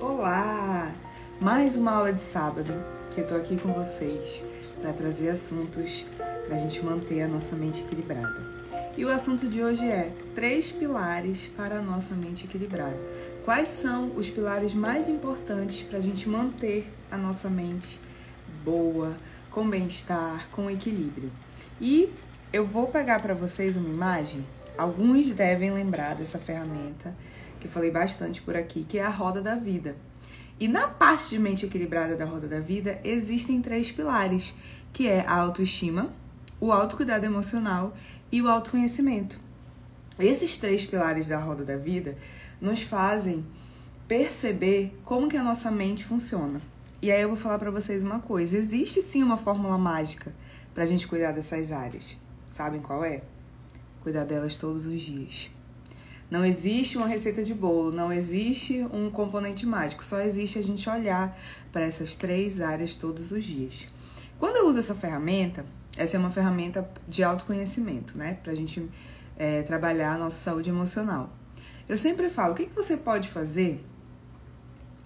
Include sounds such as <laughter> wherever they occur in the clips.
Olá! Mais uma aula de sábado que eu tô aqui com vocês para trazer assuntos para a gente manter a nossa mente equilibrada. E o assunto de hoje é três pilares para a nossa mente equilibrada. Quais são os pilares mais importantes para a gente manter a nossa mente boa, com bem-estar, com equilíbrio? E eu vou pegar para vocês uma imagem. Alguns devem lembrar dessa ferramenta que eu falei bastante por aqui, que é a roda da vida. E na parte de mente equilibrada da roda da vida, existem três pilares, que é a autoestima, o autocuidado emocional e o autoconhecimento. Esses três pilares da roda da vida nos fazem perceber como que a nossa mente funciona. E aí eu vou falar para vocês uma coisa, existe sim uma fórmula mágica para a gente cuidar dessas áreas. Sabem qual é? Cuidar delas todos os dias. Não existe uma receita de bolo, não existe um componente mágico, só existe a gente olhar para essas três áreas todos os dias. Quando eu uso essa ferramenta, essa é uma ferramenta de autoconhecimento, né? Para a gente é, trabalhar a nossa saúde emocional. Eu sempre falo: o que, que você pode fazer,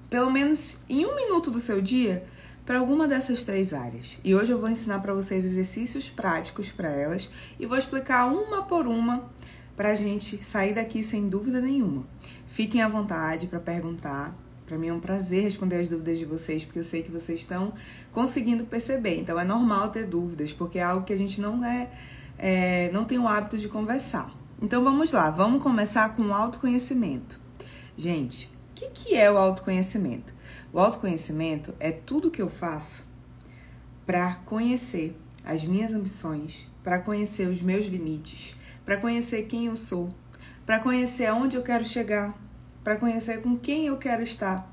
pelo menos em um minuto do seu dia, para alguma dessas três áreas. E hoje eu vou ensinar para vocês exercícios práticos para elas e vou explicar uma por uma para a gente sair daqui sem dúvida nenhuma. Fiquem à vontade para perguntar. Para mim é um prazer responder as dúvidas de vocês, porque eu sei que vocês estão conseguindo perceber. Então é normal ter dúvidas, porque é algo que a gente não é, é não tem o hábito de conversar. Então vamos lá, vamos começar com o autoconhecimento. Gente, o que, que é o autoconhecimento? O autoconhecimento é tudo que eu faço para conhecer as minhas ambições, para conhecer os meus limites, para conhecer quem eu sou, para conhecer aonde eu quero chegar, para conhecer com quem eu quero estar.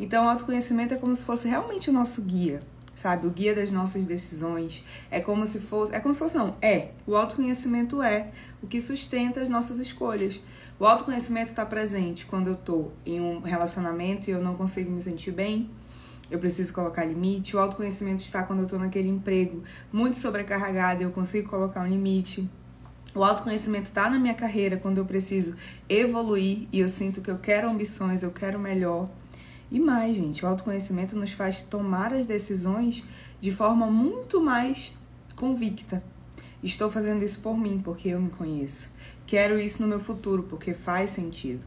Então, o autoconhecimento é como se fosse realmente o nosso guia, sabe? O guia das nossas decisões. É como se fosse. É como se fosse, não. É. O autoconhecimento é o que sustenta as nossas escolhas. O autoconhecimento está presente quando eu estou em um relacionamento e eu não consigo me sentir bem. Eu preciso colocar limite. O autoconhecimento está quando eu estou naquele emprego muito sobrecarregado e eu consigo colocar um limite. O autoconhecimento está na minha carreira quando eu preciso evoluir e eu sinto que eu quero ambições, eu quero melhor. E mais, gente, o autoconhecimento nos faz tomar as decisões de forma muito mais convicta. Estou fazendo isso por mim, porque eu me conheço. Quero isso no meu futuro, porque faz sentido.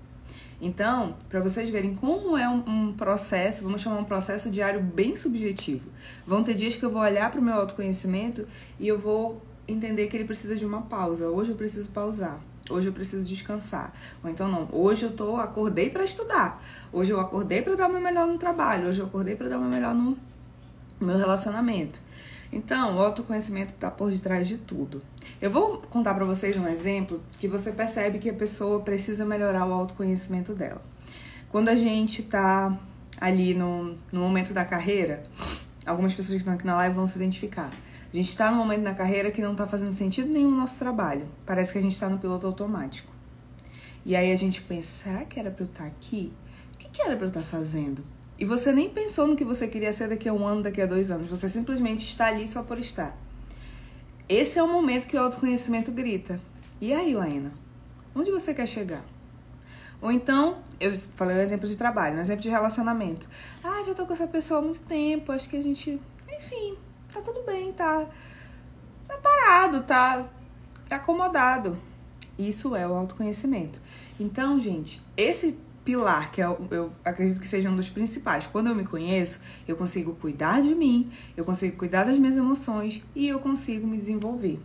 Então, para vocês verem como é um, um, processo, vamos chamar um processo diário bem subjetivo. Vão ter dias que eu vou olhar para o meu autoconhecimento e eu vou entender que ele precisa de uma pausa. Hoje eu preciso pausar. Hoje eu preciso descansar. Ou então não, hoje eu tô acordei para estudar. Hoje eu acordei para dar o meu melhor no trabalho. Hoje eu acordei para dar o meu melhor no meu relacionamento. Então, o autoconhecimento está por detrás de tudo. Eu vou contar para vocês um exemplo que você percebe que a pessoa precisa melhorar o autoconhecimento dela. Quando a gente está ali no, no momento da carreira, algumas pessoas que estão aqui na live vão se identificar. A gente está num momento na carreira que não está fazendo sentido nenhum no nosso trabalho. Parece que a gente está no piloto automático. E aí a gente pensa, será que era para eu estar tá aqui? O que, que era para eu estar tá fazendo? E você nem pensou no que você queria ser daqui a um ano, daqui a dois anos. Você simplesmente está ali só por estar. Esse é o momento que o autoconhecimento grita. E aí, Laena? Onde você quer chegar? Ou então, eu falei o um exemplo de trabalho, um exemplo de relacionamento. Ah, já tô com essa pessoa há muito tempo, acho que a gente. Enfim, tá tudo bem, tá, tá parado, tá, acomodado. Isso é o autoconhecimento. Então, gente, esse pilar, que eu, é eu acredito que seja um dos principais, quando eu me conheço, eu consigo cuidar de mim, eu consigo cuidar das minhas emoções e eu consigo me desenvolver.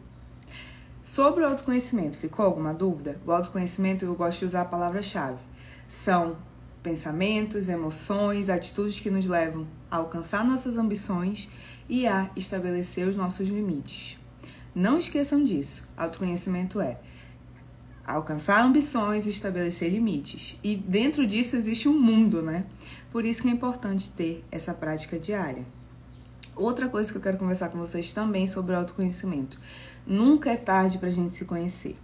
Sobre o autoconhecimento, ficou alguma dúvida? O autoconhecimento, eu gosto de usar a palavra-chave. São pensamentos, emoções, atitudes que nos levam a alcançar nossas ambições e a estabelecer os nossos limites. Não esqueçam disso. Autoconhecimento é alcançar ambições e estabelecer limites. E dentro disso existe um mundo, né? Por isso que é importante ter essa prática diária. Outra coisa que eu quero conversar com vocês também sobre autoconhecimento. Nunca é tarde para a gente se conhecer.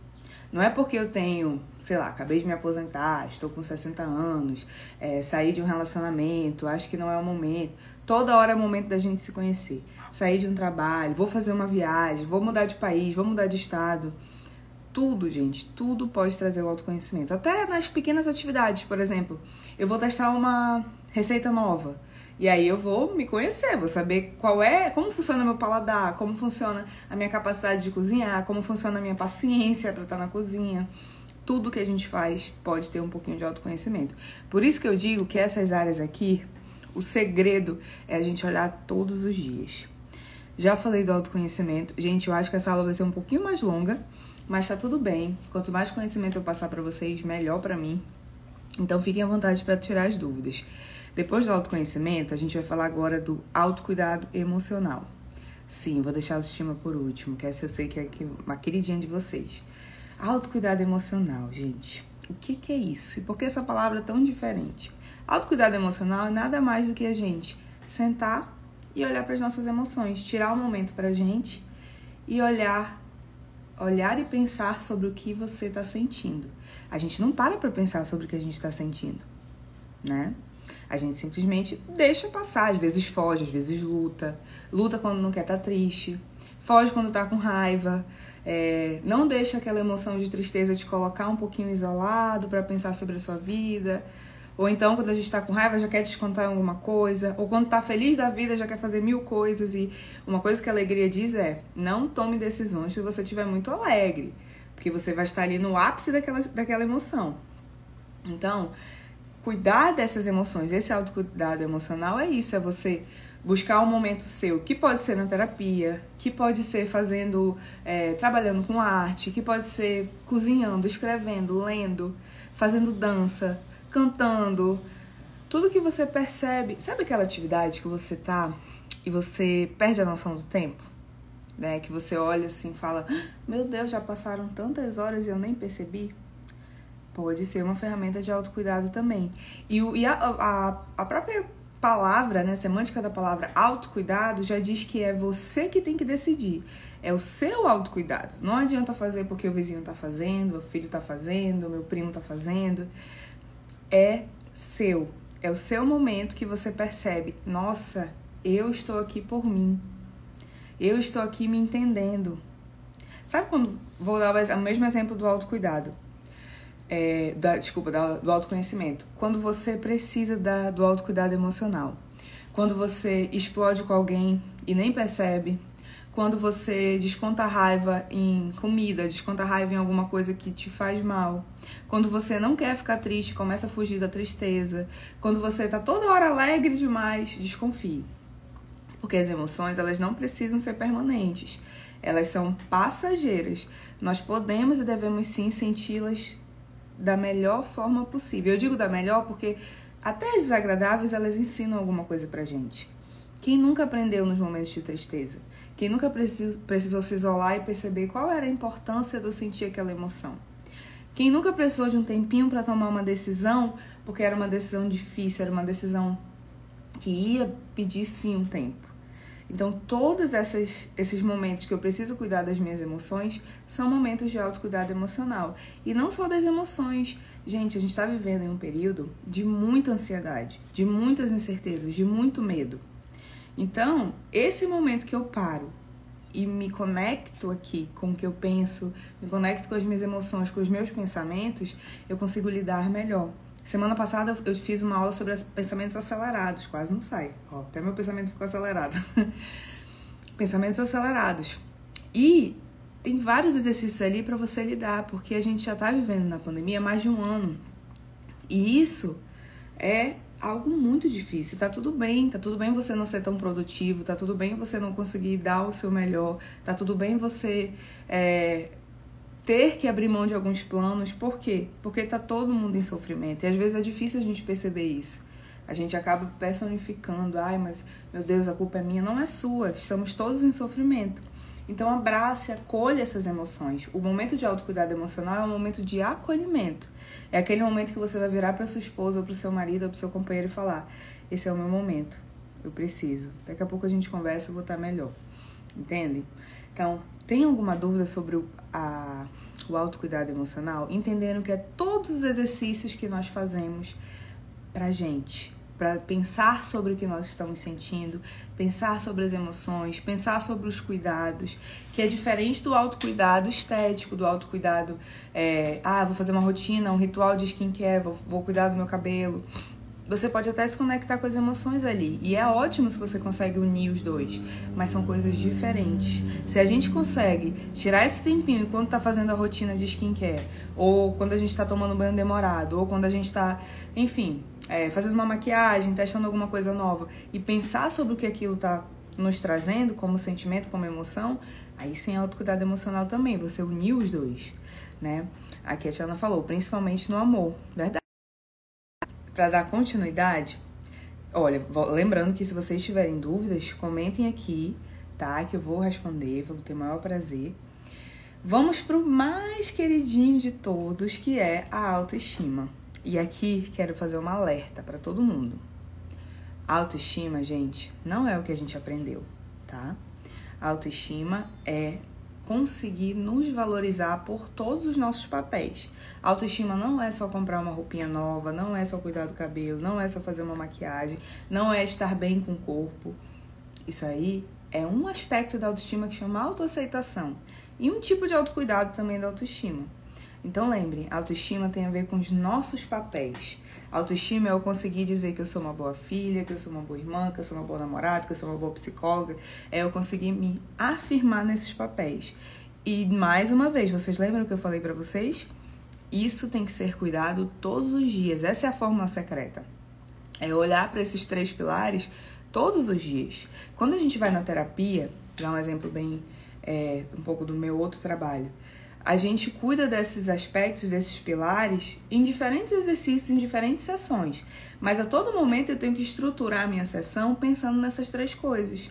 Não é porque eu tenho, sei lá, acabei de me aposentar, estou com 60 anos, é, saí de um relacionamento, acho que não é o momento. Toda hora é momento da gente se conhecer. Sair de um trabalho, vou fazer uma viagem, vou mudar de país, vou mudar de estado. tudo, gente, tudo pode trazer o autoconhecimento. Até nas pequenas atividades, por exemplo, eu vou testar uma receita nova. E aí eu vou me conhecer, vou saber qual é, como funciona meu paladar, como funciona a minha capacidade de cozinhar, como funciona a minha paciência para estar na cozinha. Tudo que a gente faz pode ter um pouquinho de autoconhecimento. Por isso que eu digo que essas áreas aqui, o segredo é a gente olhar todos os dias. Já falei do autoconhecimento. Gente, eu acho que essa aula vai ser um pouquinho mais longa, mas tá tudo bem. Quanto mais conhecimento eu passar para vocês, melhor para mim. Então fiquem à vontade para tirar as dúvidas. Depois do autoconhecimento, a gente vai falar agora do autocuidado emocional. Sim, vou deixar a autoestima por último, que essa eu sei que é uma queridinha de vocês. Autocuidado emocional, gente. O que, que é isso? E por que essa palavra é tão diferente? Autocuidado emocional é nada mais do que a gente sentar e olhar para as nossas emoções, tirar um momento para a gente e olhar olhar e pensar sobre o que você está sentindo. A gente não para para pensar sobre o que a gente está sentindo, né? A gente simplesmente deixa passar, às vezes foge, às vezes luta, luta quando não quer estar tá triste, foge quando está com raiva, é, não deixa aquela emoção de tristeza te colocar um pouquinho isolado para pensar sobre a sua vida. Ou então, quando a gente está com raiva, já quer descontar alguma coisa. Ou quando está feliz da vida, já quer fazer mil coisas. E uma coisa que a alegria diz é: não tome decisões se você estiver muito alegre. Porque você vai estar ali no ápice daquela, daquela emoção. Então, cuidar dessas emoções, esse autocuidado emocional é isso: é você buscar um momento seu, que pode ser na terapia, que pode ser fazendo, é, trabalhando com arte, que pode ser cozinhando, escrevendo, lendo, fazendo dança cantando, tudo que você percebe. Sabe aquela atividade que você tá e você perde a noção do tempo? Né? Que você olha assim e fala: Meu Deus, já passaram tantas horas e eu nem percebi. Pode ser uma ferramenta de autocuidado também. E, o, e a, a, a própria palavra, né, semântica da palavra autocuidado já diz que é você que tem que decidir. É o seu autocuidado. Não adianta fazer porque o vizinho tá fazendo, o filho tá fazendo, o meu primo tá fazendo é seu. É o seu momento que você percebe: nossa, eu estou aqui por mim. Eu estou aqui me entendendo. Sabe quando. Vou dar o mesmo exemplo do autocuidado. É, da, desculpa, da, do autoconhecimento. Quando você precisa da, do autocuidado emocional. Quando você explode com alguém e nem percebe, quando você desconta raiva em comida, desconta raiva em alguma coisa que te faz mal, quando você não quer ficar triste, começa a fugir da tristeza, quando você tá toda hora alegre demais, desconfie. Porque as emoções, elas não precisam ser permanentes. Elas são passageiras. Nós podemos e devemos sim senti-las da melhor forma possível. Eu digo da melhor porque até as desagradáveis, elas ensinam alguma coisa pra gente. Quem nunca aprendeu nos momentos de tristeza? Quem nunca precisou se isolar e perceber qual era a importância eu sentir aquela emoção? Quem nunca precisou de um tempinho para tomar uma decisão, porque era uma decisão difícil, era uma decisão que ia pedir sim um tempo. Então, todos esses momentos que eu preciso cuidar das minhas emoções são momentos de autocuidado emocional. E não só das emoções. Gente, a gente está vivendo em um período de muita ansiedade, de muitas incertezas, de muito medo. Então, esse momento que eu paro e me conecto aqui com o que eu penso, me conecto com as minhas emoções, com os meus pensamentos, eu consigo lidar melhor. Semana passada eu fiz uma aula sobre pensamentos acelerados, quase não sai. Ó, até meu pensamento ficou acelerado. <laughs> pensamentos acelerados. E tem vários exercícios ali para você lidar, porque a gente já está vivendo na pandemia há mais de um ano. E isso é algo muito difícil. Tá tudo bem, tá tudo bem você não ser tão produtivo, tá tudo bem você não conseguir dar o seu melhor, tá tudo bem você é, ter que abrir mão de alguns planos. Por quê? Porque tá todo mundo em sofrimento. E às vezes é difícil a gente perceber isso. A gente acaba personificando, ai, mas meu Deus, a culpa é minha. Não é sua, estamos todos em sofrimento. Então abrace, acolha essas emoções. O momento de autocuidado emocional é um momento de acolhimento. É aquele momento que você vai virar para sua esposa ou para o seu marido ou para o seu companheiro e falar: "Esse é o meu momento. Eu preciso. Daqui a pouco a gente conversa, eu vou estar melhor." Entende? Então, tem alguma dúvida sobre o, a, o autocuidado emocional? Entendendo que é todos os exercícios que nós fazemos pra gente, para pensar sobre o que nós estamos sentindo, pensar sobre as emoções, pensar sobre os cuidados, que é diferente do autocuidado estético, do autocuidado, é, ah, vou fazer uma rotina, um ritual de skincare, vou, vou cuidar do meu cabelo. Você pode até se conectar com as emoções ali. E é ótimo se você consegue unir os dois. Mas são coisas diferentes. Se a gente consegue tirar esse tempinho enquanto tá fazendo a rotina de skincare, ou quando a gente tá tomando banho demorado, ou quando a gente tá, enfim, é, fazendo uma maquiagem, testando alguma coisa nova, e pensar sobre o que aquilo tá nos trazendo como sentimento, como emoção, aí sim é autocuidado emocional também. Você uniu os dois, né? Aqui a Tiana falou, principalmente no amor, verdade? Para dar continuidade, olha, lembrando que se vocês tiverem dúvidas, comentem aqui, tá? Que eu vou responder, vou ter o maior prazer. Vamos pro mais queridinho de todos, que é a autoestima. E aqui quero fazer uma alerta para todo mundo. autoestima, gente, não é o que a gente aprendeu, tá? autoestima é conseguir nos valorizar por todos os nossos papéis. autoestima não é só comprar uma roupinha nova, não é só cuidar do cabelo, não é só fazer uma maquiagem, não é estar bem com o corpo. Isso aí é um aspecto da autoestima que chama autoaceitação e um tipo de autocuidado também da autoestima. Então lembre, autoestima tem a ver com os nossos papéis. Autoestima é eu conseguir dizer que eu sou uma boa filha, que eu sou uma boa irmã, que eu sou uma boa namorada, que eu sou uma boa psicóloga. É eu conseguir me afirmar nesses papéis. E mais uma vez, vocês lembram o que eu falei para vocês? Isso tem que ser cuidado todos os dias. Essa é a fórmula secreta. É olhar para esses três pilares todos os dias. Quando a gente vai na terapia, dar um exemplo bem é, um pouco do meu outro trabalho a gente cuida desses aspectos, desses pilares, em diferentes exercícios, em diferentes sessões. Mas a todo momento eu tenho que estruturar a minha sessão pensando nessas três coisas.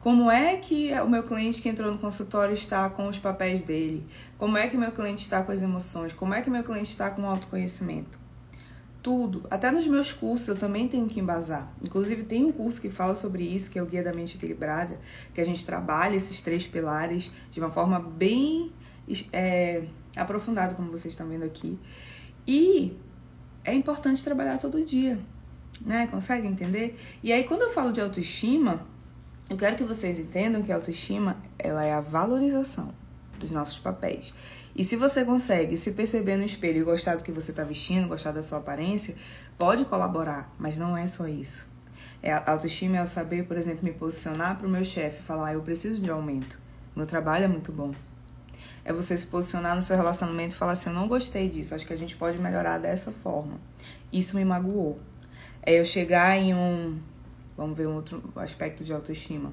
Como é que o meu cliente que entrou no consultório está com os papéis dele? Como é que o meu cliente está com as emoções? Como é que o meu cliente está com o autoconhecimento? Tudo. Até nos meus cursos eu também tenho que embasar. Inclusive, tem um curso que fala sobre isso, que é o Guia da Mente Equilibrada, que a gente trabalha esses três pilares de uma forma bem é, aprofundado, como vocês estão vendo aqui. E é importante trabalhar todo dia, né? Consegue entender? E aí, quando eu falo de autoestima, eu quero que vocês entendam que a autoestima ela é a valorização dos nossos papéis. E se você consegue se perceber no espelho e gostar do que você está vestindo, gostar da sua aparência, pode colaborar, mas não é só isso. É, a autoestima é o saber, por exemplo, me posicionar para o meu chefe e falar: eu preciso de aumento, meu trabalho é muito bom, é você se posicionar no seu relacionamento e falar assim: eu não gostei disso, acho que a gente pode melhorar dessa forma. Isso me magoou. É eu chegar em um. Vamos ver um outro aspecto de autoestima.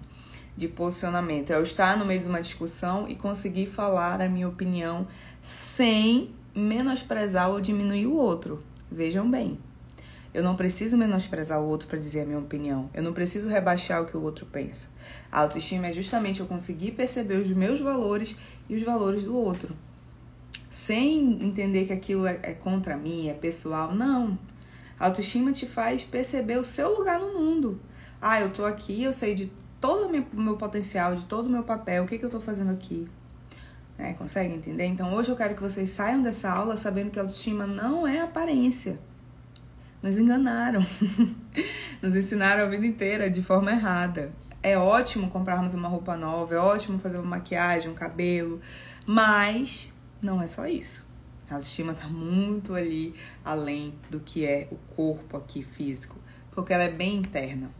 De posicionamento. É eu estar no meio de uma discussão e conseguir falar a minha opinião sem menosprezar ou diminuir o outro. Vejam bem. Eu não preciso menosprezar o outro para dizer a minha opinião. Eu não preciso rebaixar o que o outro pensa. A autoestima é justamente eu conseguir perceber os meus valores e os valores do outro. Sem entender que aquilo é, é contra mim, é pessoal. Não. A autoestima te faz perceber o seu lugar no mundo. Ah, eu tô aqui, eu sei de todo o meu potencial, de todo o meu papel, o que, que eu tô fazendo aqui. É, consegue entender? Então hoje eu quero que vocês saiam dessa aula sabendo que a autoestima não é aparência nos enganaram. <laughs> nos ensinaram a vida inteira de forma errada. É ótimo comprarmos uma roupa nova, é ótimo fazer uma maquiagem, um cabelo, mas não é só isso. A autoestima está muito ali além do que é o corpo aqui físico, porque ela é bem interna.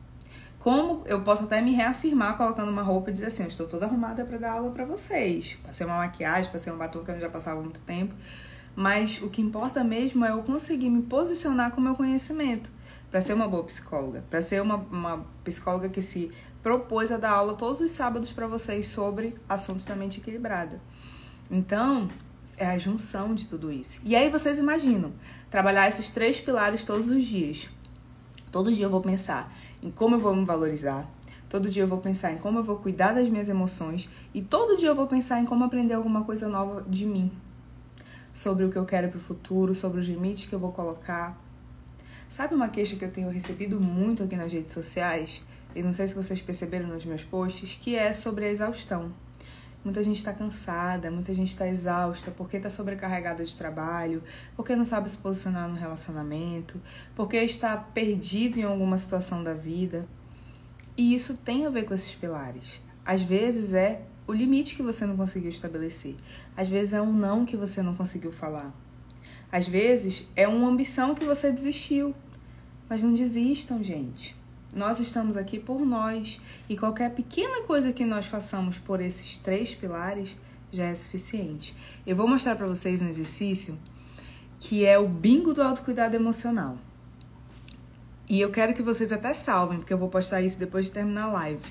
Como eu posso até me reafirmar colocando uma roupa e dizer assim: eu estou toda arrumada para dar aula para vocês. Passei uma maquiagem, passei um batom que eu já passava há muito tempo, mas o que importa mesmo é eu conseguir me posicionar com o meu conhecimento para ser uma boa psicóloga, para ser uma, uma psicóloga que se propôs a dar aula todos os sábados para vocês sobre assuntos da mente equilibrada. Então, é a junção de tudo isso. E aí vocês imaginam trabalhar esses três pilares todos os dias. Todo dia eu vou pensar em como eu vou me valorizar, todo dia eu vou pensar em como eu vou cuidar das minhas emoções e todo dia eu vou pensar em como aprender alguma coisa nova de mim, sobre o que eu quero para o futuro, sobre os limites que eu vou colocar. Sabe uma queixa que eu tenho recebido muito aqui nas redes sociais? E não sei se vocês perceberam nos meus posts, que é sobre a exaustão. Muita gente está cansada, muita gente está exausta porque está sobrecarregada de trabalho, porque não sabe se posicionar no relacionamento, porque está perdido em alguma situação da vida. E isso tem a ver com esses pilares. Às vezes é o limite que você não conseguiu estabelecer. Às vezes é um não que você não conseguiu falar. Às vezes é uma ambição que você desistiu. Mas não desistam, gente. Nós estamos aqui por nós e qualquer pequena coisa que nós façamos por esses três pilares já é suficiente. Eu vou mostrar para vocês um exercício que é o bingo do autocuidado emocional. E eu quero que vocês até salvem, porque eu vou postar isso depois de terminar a live.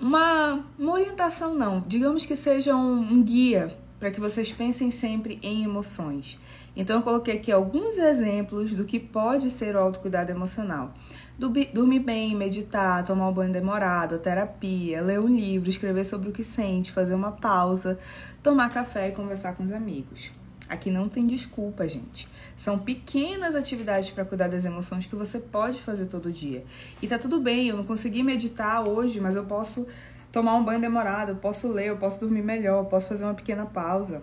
Uma, uma orientação não, digamos que seja um, um guia para que vocês pensem sempre em emoções. Então eu coloquei aqui alguns exemplos do que pode ser o autocuidado emocional. Dormir bem, meditar, tomar um banho demorado, terapia, ler um livro, escrever sobre o que sente, fazer uma pausa, tomar café e conversar com os amigos. Aqui não tem desculpa, gente. São pequenas atividades para cuidar das emoções que você pode fazer todo dia. E tá tudo bem, eu não consegui meditar hoje, mas eu posso tomar um banho demorado, eu posso ler, eu posso dormir melhor, eu posso fazer uma pequena pausa.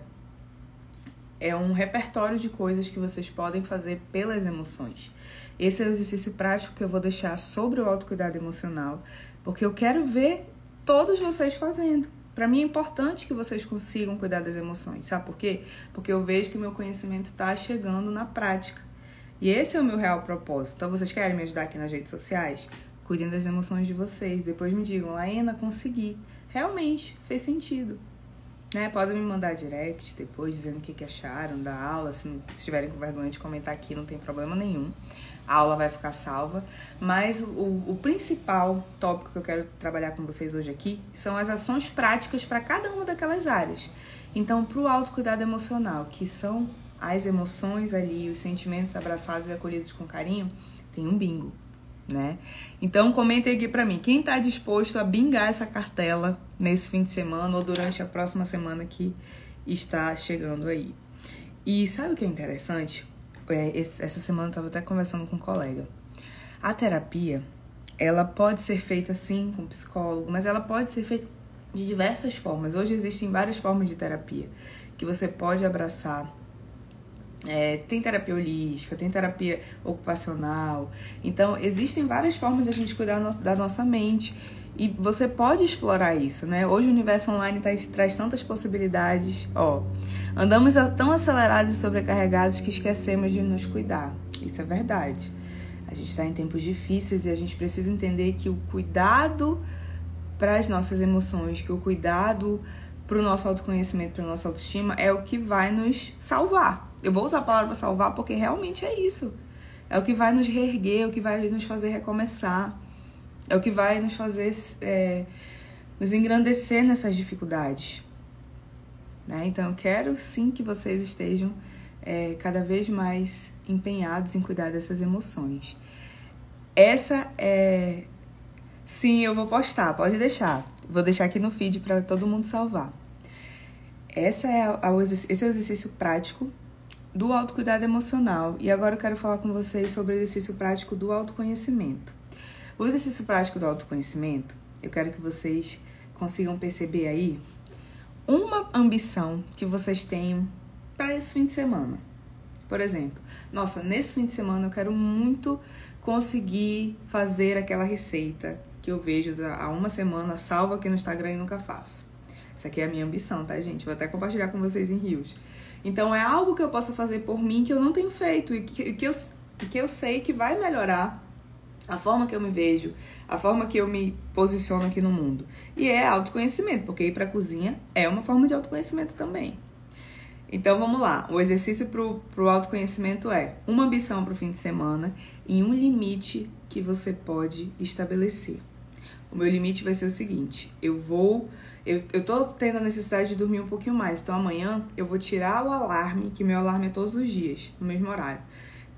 É um repertório de coisas que vocês podem fazer pelas emoções. Esse é o exercício prático que eu vou deixar sobre o autocuidado emocional, porque eu quero ver todos vocês fazendo. Para mim é importante que vocês consigam cuidar das emoções. Sabe por quê? Porque eu vejo que o meu conhecimento está chegando na prática. E esse é o meu real propósito. Então, vocês querem me ajudar aqui nas redes sociais? Cuidem das emoções de vocês. Depois me digam, Laena, consegui. Realmente, fez sentido. Né? Podem me mandar direct depois dizendo o que, que acharam da aula. Se, não, se tiverem com vergonha de comentar aqui, não tem problema nenhum. A aula vai ficar salva. Mas o, o principal tópico que eu quero trabalhar com vocês hoje aqui são as ações práticas para cada uma daquelas áreas. Então, para o autocuidado emocional, que são as emoções ali, os sentimentos abraçados e acolhidos com carinho, tem um bingo né? Então comentem aqui para mim, quem está disposto a bingar essa cartela nesse fim de semana ou durante a próxima semana que está chegando aí. E sabe o que é interessante? É, essa semana eu estava até conversando com um colega. A terapia, ela pode ser feita sim com psicólogo, mas ela pode ser feita de diversas formas. Hoje existem várias formas de terapia que você pode abraçar é, tem terapia holística, tem terapia ocupacional. Então, existem várias formas de a gente cuidar da nossa mente. E você pode explorar isso, né? Hoje o universo online tá, traz tantas possibilidades. Ó, andamos tão acelerados e sobrecarregados que esquecemos de nos cuidar. Isso é verdade. A gente está em tempos difíceis e a gente precisa entender que o cuidado para as nossas emoções, que o cuidado para o nosso autoconhecimento, para a nossa autoestima, é o que vai nos salvar. Eu vou usar a palavra salvar porque realmente é isso. É o que vai nos reerguer, é o que vai nos fazer recomeçar, é o que vai nos fazer é, nos engrandecer nessas dificuldades. Né? Então, eu quero sim que vocês estejam é, cada vez mais empenhados em cuidar dessas emoções. Essa é. Sim, eu vou postar, pode deixar. Vou deixar aqui no feed para todo mundo salvar. Essa é a, a, esse é o exercício prático do autocuidado emocional. E agora eu quero falar com vocês sobre o exercício prático do autoconhecimento. O exercício prático do autoconhecimento, eu quero que vocês consigam perceber aí uma ambição que vocês têm para esse fim de semana. Por exemplo, nossa, nesse fim de semana eu quero muito conseguir fazer aquela receita que eu vejo há uma semana, salvo aqui no Instagram e nunca faço. Essa aqui é a minha ambição, tá, gente? Vou até compartilhar com vocês em rios. Então é algo que eu posso fazer por mim que eu não tenho feito e que, que, eu, que eu sei que vai melhorar a forma que eu me vejo, a forma que eu me posiciono aqui no mundo. E é autoconhecimento, porque ir para a cozinha é uma forma de autoconhecimento também. Então vamos lá, o exercício para o autoconhecimento é uma ambição para o fim de semana e um limite que você pode estabelecer. O meu limite vai ser o seguinte: eu vou eu, eu tô tendo a necessidade de dormir um pouquinho mais, então amanhã eu vou tirar o alarme, que meu alarme é todos os dias, no mesmo horário,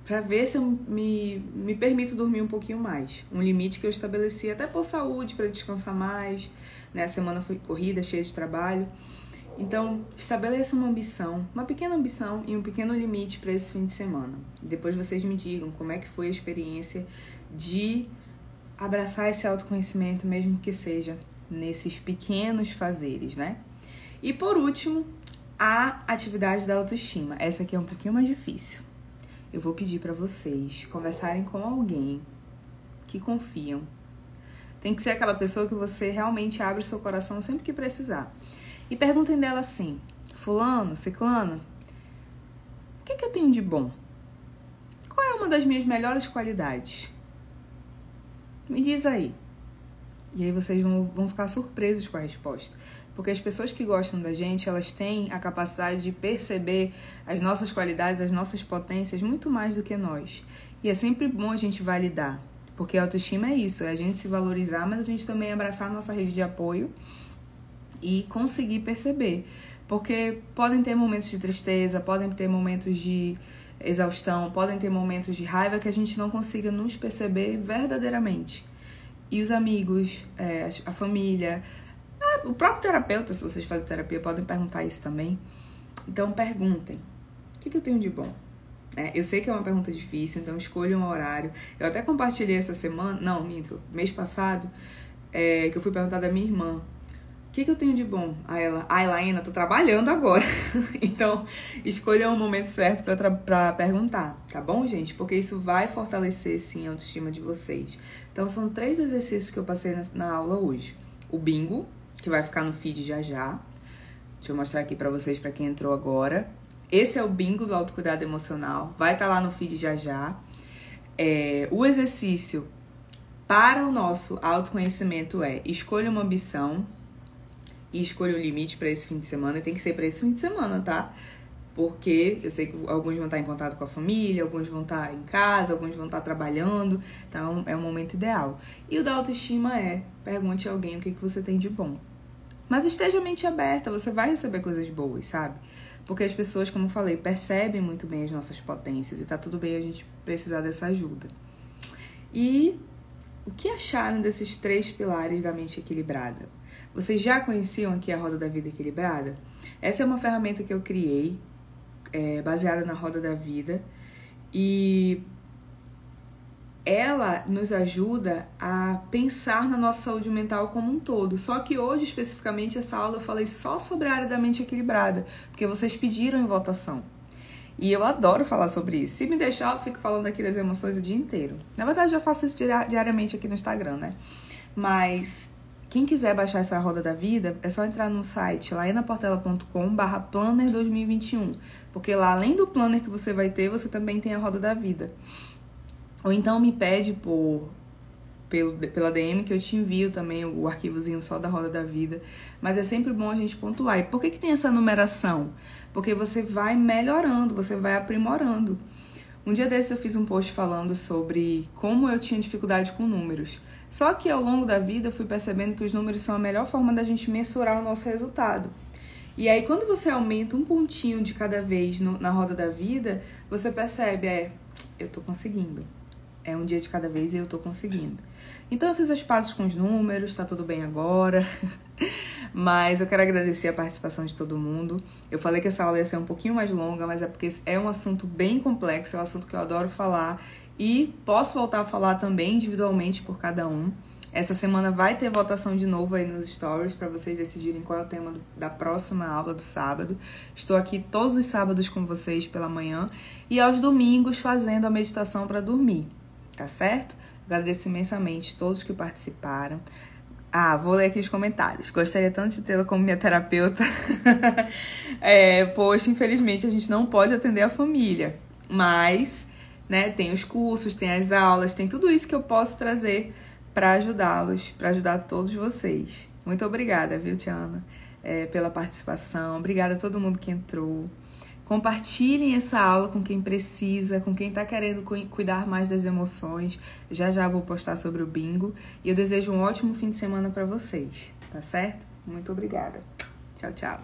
para ver se eu me, me permito dormir um pouquinho mais. Um limite que eu estabeleci até por saúde, para descansar mais, né? A semana foi corrida, cheia de trabalho. Então, estabeleça uma ambição, uma pequena ambição e um pequeno limite para esse fim de semana. Depois vocês me digam como é que foi a experiência de abraçar esse autoconhecimento, mesmo que seja nesses pequenos fazeres, né? E por último, a atividade da autoestima. Essa aqui é um pouquinho mais difícil. Eu vou pedir para vocês conversarem com alguém que confiam. Tem que ser aquela pessoa que você realmente abre seu coração sempre que precisar. E perguntem dela assim: Fulano, Ciclano, o que, que eu tenho de bom? Qual é uma das minhas melhores qualidades? Me diz aí. E aí vocês vão, vão ficar surpresos com a resposta. Porque as pessoas que gostam da gente, elas têm a capacidade de perceber as nossas qualidades, as nossas potências muito mais do que nós. E é sempre bom a gente validar. Porque a autoestima é isso, é a gente se valorizar, mas a gente também abraçar a nossa rede de apoio e conseguir perceber. Porque podem ter momentos de tristeza, podem ter momentos de exaustão, podem ter momentos de raiva que a gente não consiga nos perceber verdadeiramente. E os amigos, é, a família, o próprio terapeuta, se vocês fazem terapia, podem perguntar isso também. Então perguntem: o que, que eu tenho de bom? É, eu sei que é uma pergunta difícil, então escolha um horário. Eu até compartilhei essa semana, não, minto, mês passado, é, que eu fui perguntar da minha irmã que, que eu tenho de bom? Aí ela, ai, Laena, tô trabalhando agora. <laughs> então, escolha um momento certo para perguntar, tá bom, gente? Porque isso vai fortalecer, sim, a autoestima de vocês. Então, são três exercícios que eu passei na, na aula hoje. O bingo, que vai ficar no feed já já. Deixa eu mostrar aqui para vocês, para quem entrou agora. Esse é o bingo do autocuidado emocional. Vai estar tá lá no feed já já. É, o exercício para o nosso autoconhecimento é escolha uma ambição e escolha o limite para esse fim de semana. E tem que ser para esse fim de semana, tá? Porque eu sei que alguns vão estar em contato com a família, alguns vão estar em casa, alguns vão estar trabalhando. Então é o momento ideal. E o da autoestima é: pergunte a alguém o que, que você tem de bom. Mas esteja a mente aberta, você vai receber coisas boas, sabe? Porque as pessoas, como eu falei, percebem muito bem as nossas potências e tá tudo bem a gente precisar dessa ajuda. E o que acharam desses três pilares da mente equilibrada? Vocês já conheciam aqui a Roda da Vida Equilibrada? Essa é uma ferramenta que eu criei, é, baseada na Roda da Vida, e ela nos ajuda a pensar na nossa saúde mental como um todo. Só que hoje, especificamente, essa aula eu falei só sobre a área da mente equilibrada, porque vocês pediram em votação. E eu adoro falar sobre isso. Se me deixar, eu fico falando aqui das emoções o dia inteiro. Na verdade, eu faço isso diariamente aqui no Instagram, né? Mas quem quiser baixar essa roda da vida, é só entrar no site laenaportela.com barra planner 2021. Porque lá, além do planner que você vai ter, você também tem a roda da vida. Ou então me pede por pelo, pela DM que eu te envio também o arquivozinho só da roda da vida. Mas é sempre bom a gente pontuar. E por que, que tem essa numeração? Porque você vai melhorando, você vai aprimorando. Um dia desses eu fiz um post falando sobre como eu tinha dificuldade com números. Só que ao longo da vida eu fui percebendo que os números são a melhor forma da gente mensurar o nosso resultado. E aí, quando você aumenta um pontinho de cada vez no, na roda da vida, você percebe, é, eu tô conseguindo. É um dia de cada vez e eu tô conseguindo. Então eu fiz as pazes com os números, tá tudo bem agora. <laughs> mas eu quero agradecer a participação de todo mundo. Eu falei que essa aula ia ser um pouquinho mais longa, mas é porque é um assunto bem complexo, é um assunto que eu adoro falar e posso voltar a falar também individualmente por cada um. Essa semana vai ter votação de novo aí nos stories para vocês decidirem qual é o tema da próxima aula do sábado. Estou aqui todos os sábados com vocês pela manhã e aos domingos fazendo a meditação para dormir, tá certo? Agradeço imensamente todos que participaram. Ah, vou ler aqui os comentários. Gostaria tanto de tê-la como minha terapeuta. <laughs> é, poxa, infelizmente a gente não pode atender a família, mas né? Tem os cursos, tem as aulas, tem tudo isso que eu posso trazer para ajudá-los, para ajudar todos vocês. Muito obrigada, viu, Tiana, é, pela participação. Obrigada a todo mundo que entrou. Compartilhem essa aula com quem precisa, com quem está querendo cuidar mais das emoções. Já já vou postar sobre o bingo. E eu desejo um ótimo fim de semana para vocês, tá certo? Muito obrigada. Tchau, tchau.